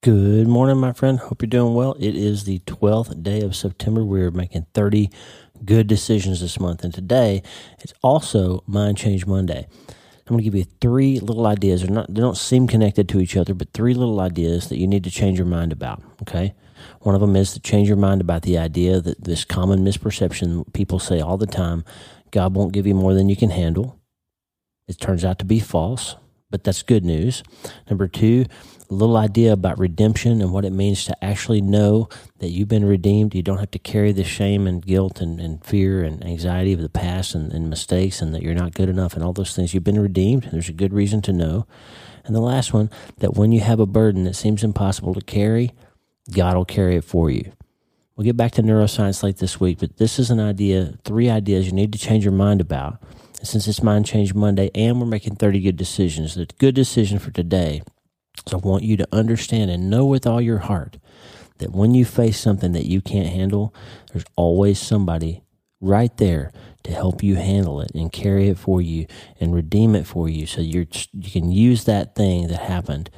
Good morning, my friend. Hope you're doing well. It is the 12th day of September. We're making 30 good decisions this month. And today, it's also Mind Change Monday. I'm going to give you three little ideas. They're not, they don't seem connected to each other, but three little ideas that you need to change your mind about. Okay. One of them is to change your mind about the idea that this common misperception people say all the time God won't give you more than you can handle. It turns out to be false, but that's good news. Number two, little idea about redemption and what it means to actually know that you've been redeemed. You don't have to carry the shame and guilt and, and fear and anxiety of the past and, and mistakes and that you're not good enough and all those things. You've been redeemed. There's a good reason to know. And the last one, that when you have a burden that seems impossible to carry, God will carry it for you. We'll get back to neuroscience late this week, but this is an idea, three ideas you need to change your mind about. since it's Mind Change Monday and we're making 30 good decisions, the good decision for today so I want you to understand and know with all your heart that when you face something that you can't handle, there's always somebody right there to help you handle it and carry it for you and redeem it for you. So you you can use that thing that happened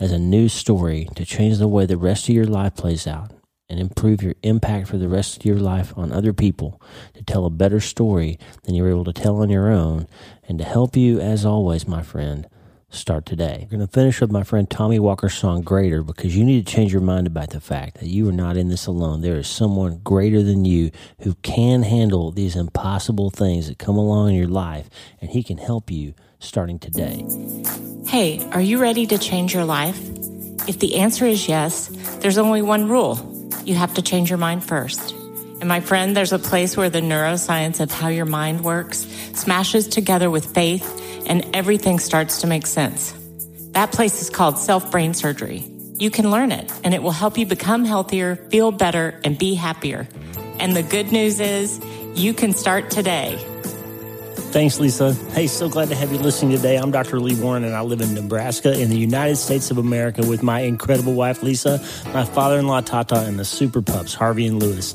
as a new story to change the way the rest of your life plays out and improve your impact for the rest of your life on other people to tell a better story than you're able to tell on your own. And to help you as always my friend start today. We're going to finish with my friend Tommy Walker's song Greater because you need to change your mind about the fact that you are not in this alone. There is someone greater than you who can handle these impossible things that come along in your life, and he can help you starting today. Hey, are you ready to change your life? If the answer is yes, there's only one rule you have to change your mind first. And my friend, there's a place where the neuroscience of how your mind works smashes together with faith and everything starts to make sense. That place is called self brain surgery. You can learn it and it will help you become healthier, feel better, and be happier. And the good news is you can start today. Thanks, Lisa. Hey, so glad to have you listening today. I'm Dr. Lee Warren, and I live in Nebraska in the United States of America with my incredible wife, Lisa, my father in law, Tata, and the super pups, Harvey and Lewis.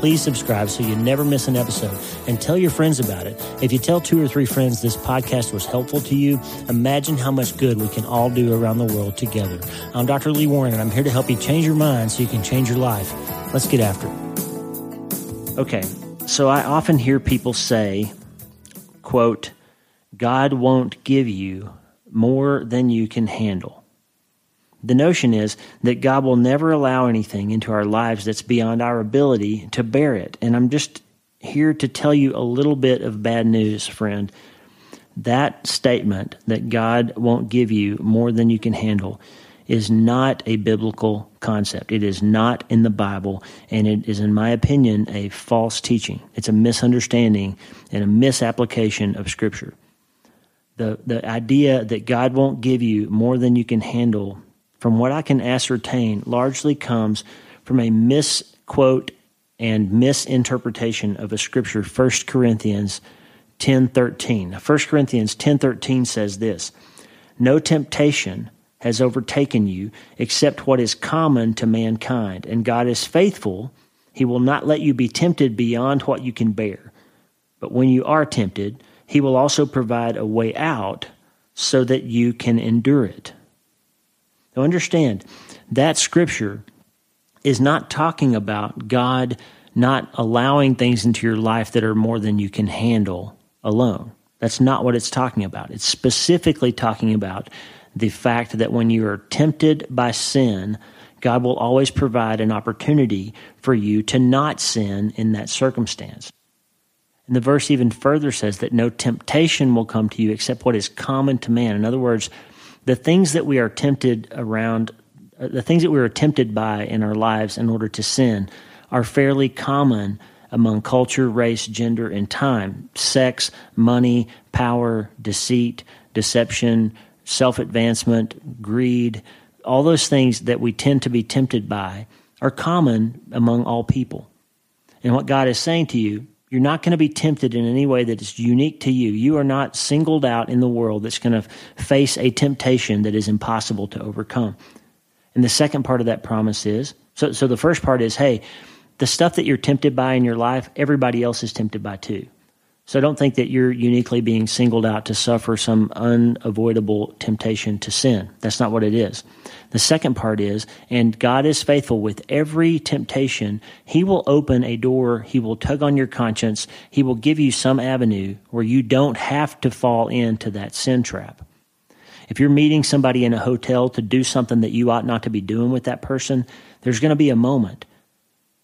please subscribe so you never miss an episode and tell your friends about it. If you tell two or three friends this podcast was helpful to you, imagine how much good we can all do around the world together. I'm Dr. Lee Warren and I'm here to help you change your mind so you can change your life. Let's get after it. Okay, so I often hear people say, quote, God won't give you more than you can handle. The notion is that God will never allow anything into our lives that's beyond our ability to bear it. And I'm just here to tell you a little bit of bad news, friend. That statement that God won't give you more than you can handle is not a biblical concept. It is not in the Bible, and it is, in my opinion, a false teaching. It's a misunderstanding and a misapplication of Scripture. The, the idea that God won't give you more than you can handle from what I can ascertain, largely comes from a misquote and misinterpretation of a scripture, 1 Corinthians 10:13. 1 Corinthians 10:13 says this: "No temptation has overtaken you except what is common to mankind, and God is faithful; he will not let you be tempted beyond what you can bear. But when you are tempted, he will also provide a way out so that you can endure it." Now, understand that scripture is not talking about God not allowing things into your life that are more than you can handle alone. That's not what it's talking about. It's specifically talking about the fact that when you are tempted by sin, God will always provide an opportunity for you to not sin in that circumstance. And the verse even further says that no temptation will come to you except what is common to man. In other words, the things that we are tempted around, uh, the things that we are tempted by in our lives in order to sin are fairly common among culture, race, gender, and time. Sex, money, power, deceit, deception, self advancement, greed, all those things that we tend to be tempted by are common among all people. And what God is saying to you You're not going to be tempted in any way that is unique to you. You are not singled out in the world that's going to face a temptation that is impossible to overcome. And the second part of that promise is so, so the first part is hey, the stuff that you're tempted by in your life, everybody else is tempted by too. So don't think that you're uniquely being singled out to suffer some unavoidable temptation to sin. That's not what it is. The second part is, and God is faithful with every temptation. He will open a door. He will tug on your conscience. He will give you some avenue where you don't have to fall into that sin trap. If you're meeting somebody in a hotel to do something that you ought not to be doing with that person, there's going to be a moment.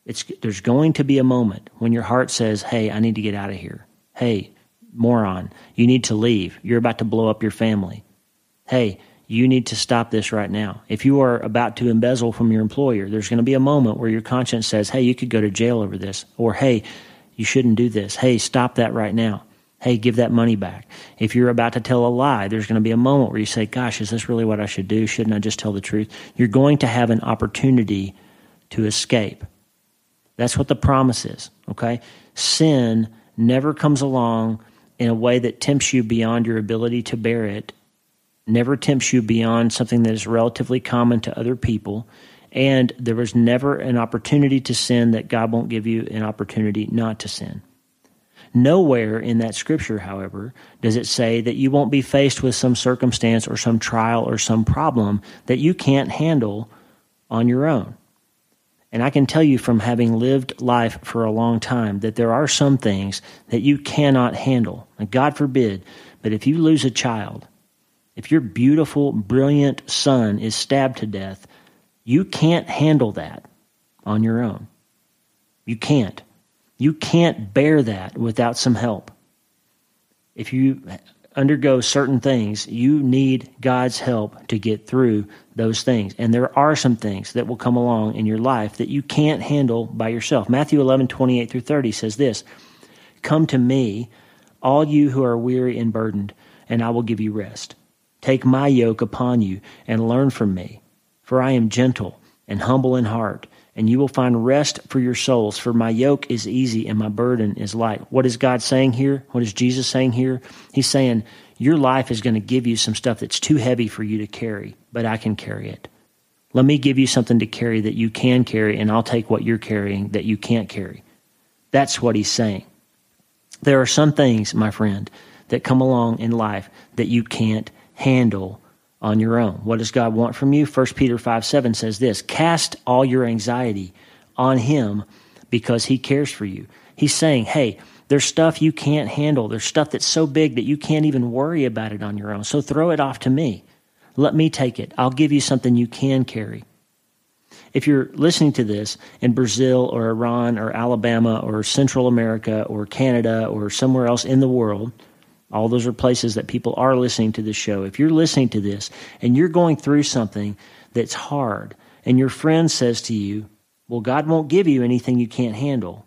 It's, there's going to be a moment when your heart says, Hey, I need to get out of here. Hey, moron, you need to leave. You're about to blow up your family. Hey, you need to stop this right now. If you are about to embezzle from your employer, there's going to be a moment where your conscience says, hey, you could go to jail over this. Or, hey, you shouldn't do this. Hey, stop that right now. Hey, give that money back. If you're about to tell a lie, there's going to be a moment where you say, gosh, is this really what I should do? Shouldn't I just tell the truth? You're going to have an opportunity to escape. That's what the promise is, okay? Sin never comes along in a way that tempts you beyond your ability to bear it, never tempts you beyond something that is relatively common to other people, and there is never an opportunity to sin that God won't give you an opportunity not to sin. Nowhere in that scripture, however, does it say that you won't be faced with some circumstance or some trial or some problem that you can't handle on your own. And I can tell you from having lived life for a long time that there are some things that you cannot handle. And God forbid, but if you lose a child, if your beautiful, brilliant son is stabbed to death, you can't handle that on your own. You can't. You can't bear that without some help. If you undergo certain things, you need God's help to get through those things. And there are some things that will come along in your life that you can't handle by yourself. Matthew 11, 28 through 30 says this Come to me, all you who are weary and burdened, and I will give you rest. Take my yoke upon you and learn from me, for I am gentle and humble in heart and you will find rest for your souls. For my yoke is easy and my burden is light. What is God saying here? What is Jesus saying here? He's saying, Your life is going to give you some stuff that's too heavy for you to carry, but I can carry it. Let me give you something to carry that you can carry, and I'll take what you're carrying that you can't carry. That's what he's saying. There are some things, my friend, that come along in life that you can't handle on your own. What does God want from you? 1 Peter 5 7 says this Cast all your anxiety on Him because He cares for you. He's saying, Hey, there's stuff you can't handle. There's stuff that's so big that you can't even worry about it on your own. So throw it off to me. Let me take it. I'll give you something you can carry. If you're listening to this in Brazil or Iran or Alabama or Central America or Canada or somewhere else in the world, all those are places that people are listening to this show. If you're listening to this and you're going through something that's hard, and your friend says to you, Well, God won't give you anything you can't handle,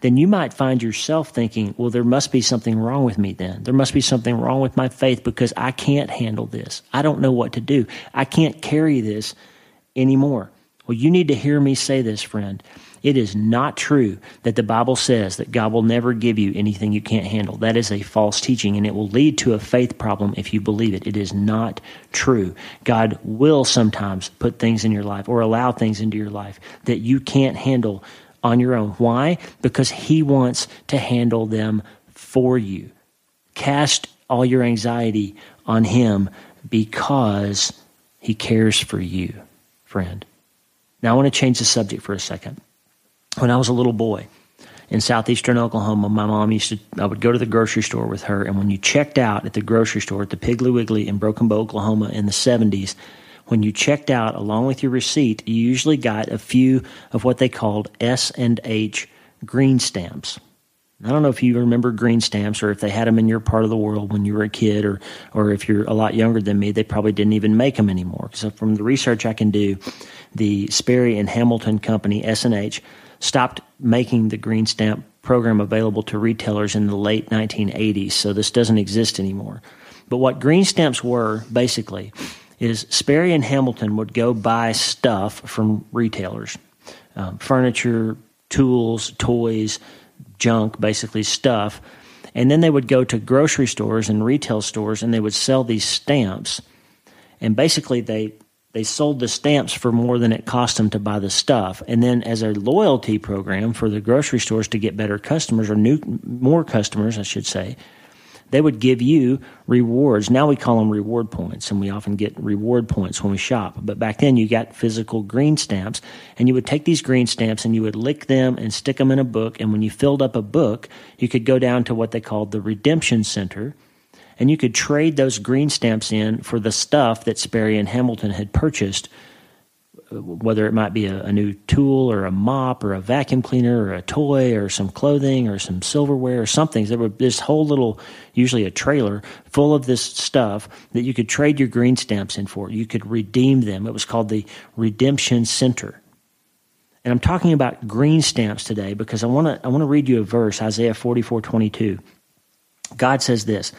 then you might find yourself thinking, Well, there must be something wrong with me then. There must be something wrong with my faith because I can't handle this. I don't know what to do. I can't carry this anymore. Well, you need to hear me say this, friend. It is not true that the Bible says that God will never give you anything you can't handle. That is a false teaching, and it will lead to a faith problem if you believe it. It is not true. God will sometimes put things in your life or allow things into your life that you can't handle on your own. Why? Because He wants to handle them for you. Cast all your anxiety on Him because He cares for you, friend. Now, I want to change the subject for a second when I was a little boy in southeastern Oklahoma, my mom used to, I would go to the grocery store with her. And when you checked out at the grocery store at the Piggly Wiggly in Broken Bow, Oklahoma in the 70s, when you checked out along with your receipt, you usually got a few of what they called S and H green stamps. I don't know if you remember green stamps or if they had them in your part of the world when you were a kid or, or if you're a lot younger than me, they probably didn't even make them anymore. So from the research I can do, the Sperry and Hamilton Company, S&H, stopped making the green stamp program available to retailers in the late 1980s, so this doesn't exist anymore. But what green stamps were, basically, is Sperry and Hamilton would go buy stuff from retailers um, furniture, tools, toys, junk, basically stuff. And then they would go to grocery stores and retail stores and they would sell these stamps. And basically, they they sold the stamps for more than it cost them to buy the stuff. And then as a loyalty program for the grocery stores to get better customers or new more customers, I should say, they would give you rewards. Now we call them reward points, and we often get reward points when we shop. But back then, you got physical green stamps, and you would take these green stamps and you would lick them and stick them in a book. And when you filled up a book, you could go down to what they called the redemption center, and you could trade those green stamps in for the stuff that Sperry and Hamilton had purchased whether it might be a, a, new tool or a mop or a vacuum cleaner or a toy or some clothing or some silverware or something. There was this whole little, usually a trailer full of this stuff that you could trade your green stamps in for. You could redeem them. It was called the Redemption Center. And I'm talking about green stamps today because I want to I want to read you a verse, Isaiah 44, 22. God says this,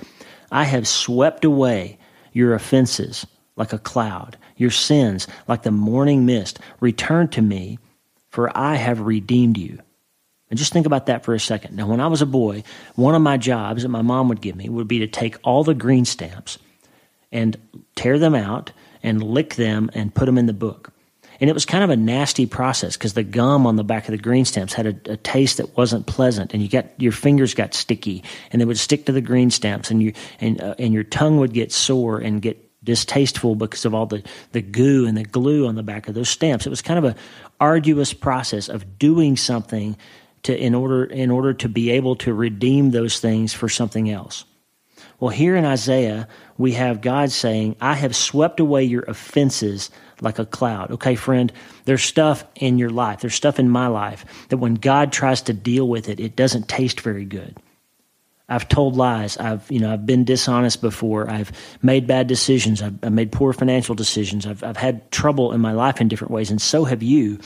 I have swept away your offenses like a cloud, your sins like the morning mist. Return to me, for I have redeemed you. And just think about that for a second. Now, when I was a boy, one of my jobs that my mom would give me would be to take all the green stamps and tear them out and lick them and put them in the book. And it was kind of a nasty process because the gum on the back of the green stamps had a, a, taste that wasn't pleasant, and you got your fingers got sticky, and they would stick to the green stamps, and you and uh, and your tongue would get sore and get distasteful because of all the, the goo and the glue on the back of those stamps. It was kind of a arduous process of doing something to in order in order to be able to redeem those things for something else. Well, here in Isaiah, we have God saying, I have swept away your offenses like a cloud. Okay, friend, there's stuff in your life, there's stuff in my life that when God tries to deal with it, it doesn't taste very good. I've told lies. I've, you know, I've been dishonest before. I've made bad decisions. I've, I've, made poor financial decisions. I've, I've had trouble in my life in different ways, and so have you.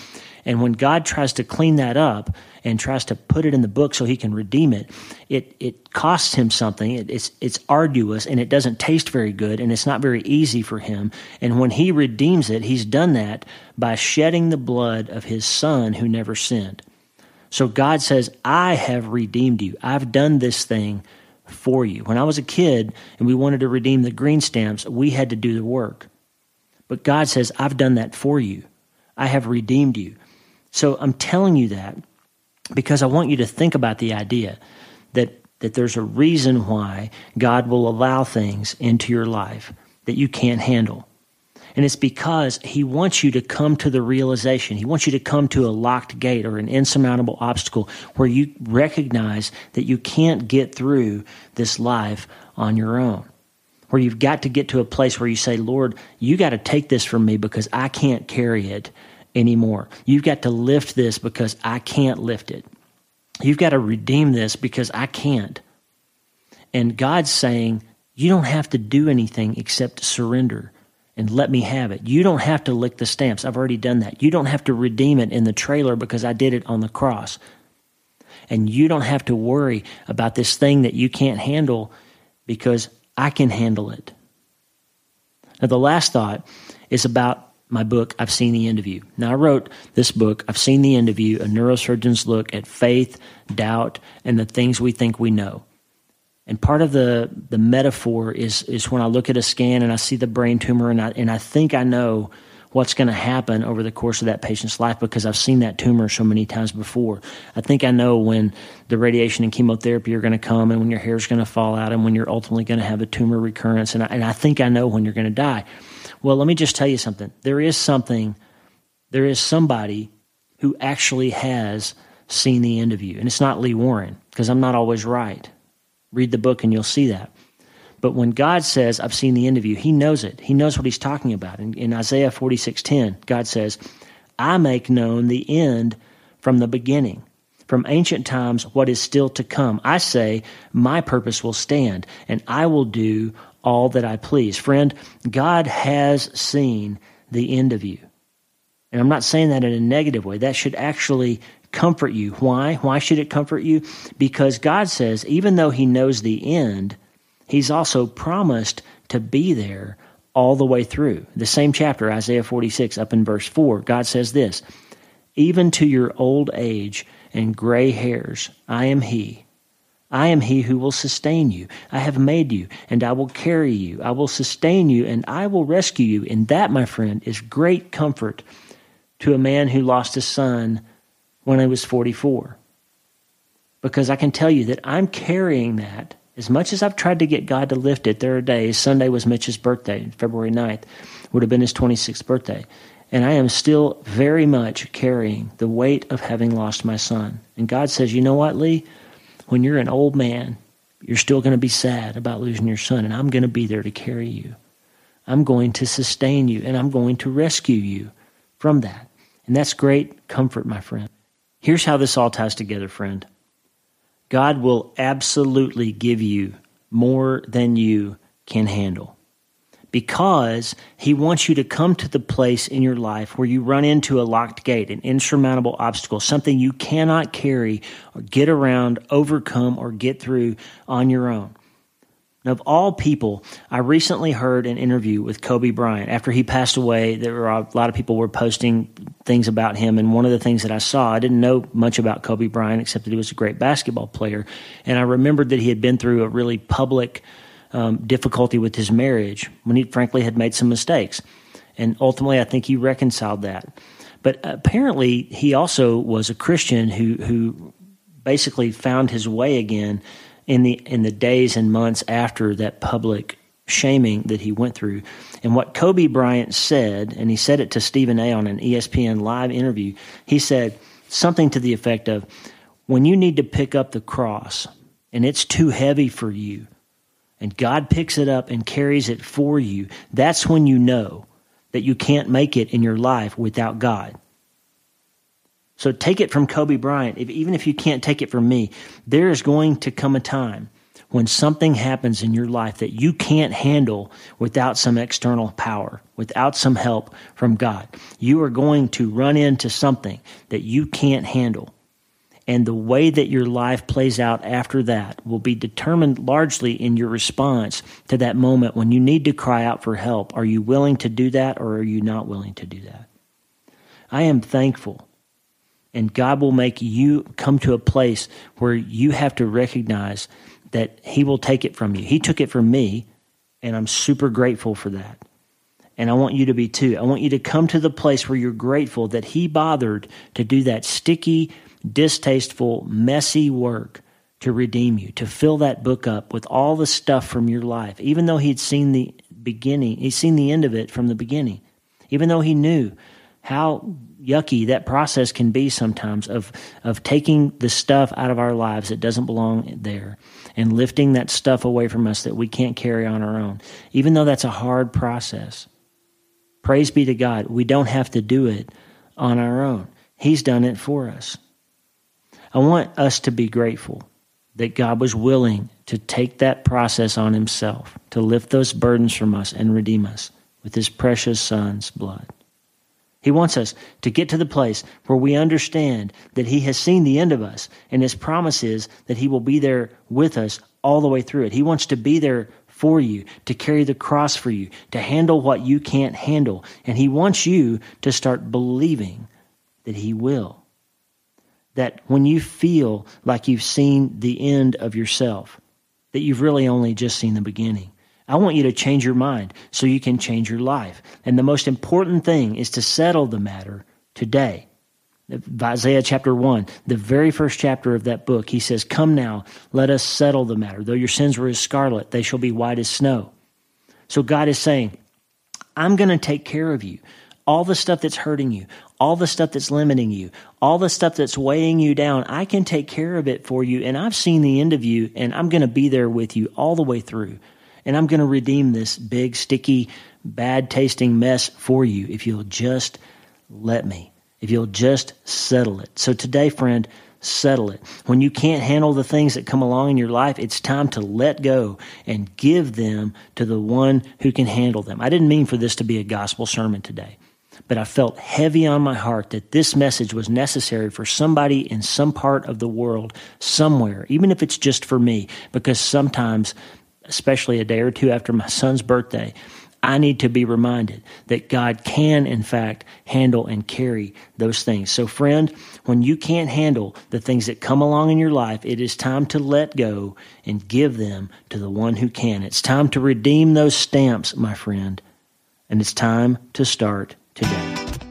And when God tries to clean that up and tries to put it in the book so He can redeem it, it it costs Him something. It, it's it's arduous and it doesn't taste very good and it's not very easy for Him. And when He redeems it, He's done that by shedding the blood of His Son who never sinned. So God says, I have redeemed you. I've done this thing for you. When I was a kid and we wanted to redeem the green stamps, we had to do the work. But God says, I've done that for you. I have redeemed you. So I'm telling you that because I want you to think about the idea that, that there's a reason why God will allow things into your life that you can't handle. And it's because he wants you to come to the realization. He wants you to come to a locked gate or an insurmountable obstacle where you recognize that you can't get through this life on your own. Where you've got to get to a place where you say, Lord, you got to take this from me because I can't carry it anymore. You've got to lift this because I can't lift it. You've got to redeem this because I can't. And God's saying, you don't have to do anything except surrender and let me have it. You don't have to lick the stamps. I've already done that. You don't have to redeem it in the trailer because I did it on the cross. And you don't have to worry about this thing that you can't handle because I can handle it. Now, the last thought is about my book, I've Seen the End of You. Now, I wrote this book, I've Seen the End of You, a neurosurgeon's look at faith, doubt, and the things we think we know. And part of the, the metaphor is, is when I look at a scan and I see the brain tumor and I, and I think I know what's going to happen over the course of that patient's life because I've seen that tumor so many times before. I think I know when the radiation and chemotherapy are going to come and when your hair is going to fall out and when you're ultimately going to have a tumor recurrence. And I, and I think I know when you're going to die. Well, let me just tell you something. There is something, there is somebody who actually has seen the end of you. And it's not Lee Warren because I'm not always right. Read the book and you'll see that. But when God says, I've seen the end of you, he knows it. He knows what he's talking about. In, in Isaiah 46:10, God says, I make known the end from the beginning. From ancient times, what is still to come. I say, my purpose will stand, and I will do all that I please. Friend, God has seen the end of you. And I'm not saying that in a negative way. That should actually comfort you. Why? Why should it comfort you? Because God says, even though He knows the end, He's also promised to be there all the way through. The same chapter, Isaiah 46, up in verse 4, God says this Even to your old age and gray hairs. I am He. I am He who will sustain you. I have made you, and I will carry you. I will sustain you, and I will rescue you. And that, my friend, is great comfort to a man who lost a son when I was 44. Because I can tell you that I'm carrying that as much as I've tried to get God to lift it, there are days, Sunday was Mitch's birthday, February 9th, would have been his 26th birthday. And I am still very much carrying the weight of having lost my son. And God says, you know what, Lee? When you're an old man, you're still going to be sad about losing your son, and I'm going to be there to carry you. I'm going to sustain you, and I'm going to rescue you from that. And that's great comfort, my friend. Here's how this all ties together, friend. God will absolutely give you more than you can handle because he wants you to come to the place in your life where you run into a locked gate, an insurmountable obstacle, something you cannot carry or get around, overcome, or get through on your own. Of all people, I recently heard an interview with Kobe Bryant. After he passed away, there were a lot of people were posting things about him. And one of the things that I saw, I didn't know much about Kobe Bryant except that he was a great basketball player. And I remembered that he had been through a really public um, difficulty with his marriage when he frankly had made some mistakes. And ultimately, I think he reconciled that. But apparently, he also was a Christian who, who basically found his way again in the in the days and months after that public shaming that he went through. And what Kobe Bryant said, and he said it to Stephen A on an ESPN live interview, he said something to the effect of when you need to pick up the cross and it's too heavy for you, and God picks it up and carries it for you, that's when you know that you can't make it in your life without God. So take it from Kobe Bryant. If, even if you can't take it from me, there is going to come a time when something happens in your life that you can't handle without some external power, without some help from God. You are going to run into something that you can't handle. And the way that your life plays out after that will be determined largely in your response to that moment when you need to cry out for help. Are you willing to do that or are you not willing to do that? I am thankful and God will make you come to a place where you have to recognize that He will take it from you. He took it from me, and I'm super grateful for that. And I want you to be too. I want you to come to the place where you're grateful that He bothered to do that sticky, distasteful, messy work to redeem you, to fill that book up with all the stuff from your life, even though He'd seen the beginning, He'd seen the end of it from the beginning, even though He knew how yucky that process can be sometimes of of taking the stuff out of our lives that doesn't belong there and lifting that stuff away from us that we can't carry on our own. Even though that's a hard process praise be to God we don't have to do it on our own. He's done it for us. I want us to be grateful that God was willing to take that process on himself to lift those burdens from us and redeem us with his precious son's blood he wants us to get to the place where we understand that He has seen the end of us, and His promise is that He will be there with us all the way through it. He wants to be there for you, to carry the cross for you, to handle what you can't handle. And He wants you to start believing that He will. That when you feel like you've seen the end of yourself, that you've really only just seen the beginning. I want you to change your mind so you can change your life. And the most important thing is to settle the matter today. Isaiah chapter 1, the very first chapter of that book, he says, Come now, let us settle the matter. Though your sins were as scarlet, they shall be white as snow. So God is saying, I'm going to take care of you. All the stuff that's hurting you, all the stuff that's limiting you, all the stuff that's weighing you down, I can take care of it for you. And I've seen the end of you, and I'm going to be there with you all the way through. And I'm going to redeem this big, sticky, bad tasting mess for you if you'll just let me, if you'll just settle it. So today, friend, settle it. When you can't handle the things that come along in your life, it's time to let go and give them to the one who can handle them. I didn't mean for this to be a gospel sermon today, but I felt heavy on my heart that this message was necessary for somebody in some part of the world, somewhere, even if it's just for me, because sometimes especially a day or two after my son's birthday, I need to be reminded that God can, in fact, handle and carry those things. So, friend, when you can't handle the things that come along in your life, it is time to let go and give them to the one who can. It's time to redeem those stamps, my friend, and it's time to start today.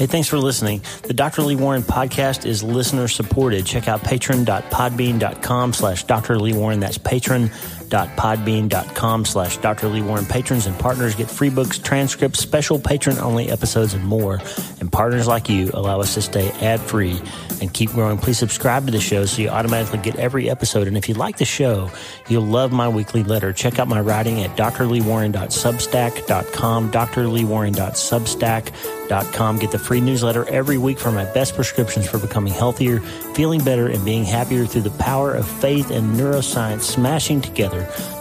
Hey, thanks for listening. The Dr. Lee Warren podcast is listener supported. Check out patron.podbean.com slash Dr. Lee Warren. That's patron.podbean.com slash Dr. Lee Warren. Patrons and partners get free books, transcripts, special patron only episodes, and more. And partners like you allow us to stay ad free and keep growing. Please subscribe to the show so you automatically get every episode. And if you like the show, you'll love my weekly letter. Check out my writing at drleewarren.substack.com, drleewarren.substack.com. Get the free newsletter every week for my best prescriptions for becoming healthier, feeling better, and being happier through the power of faith and neuroscience smashing together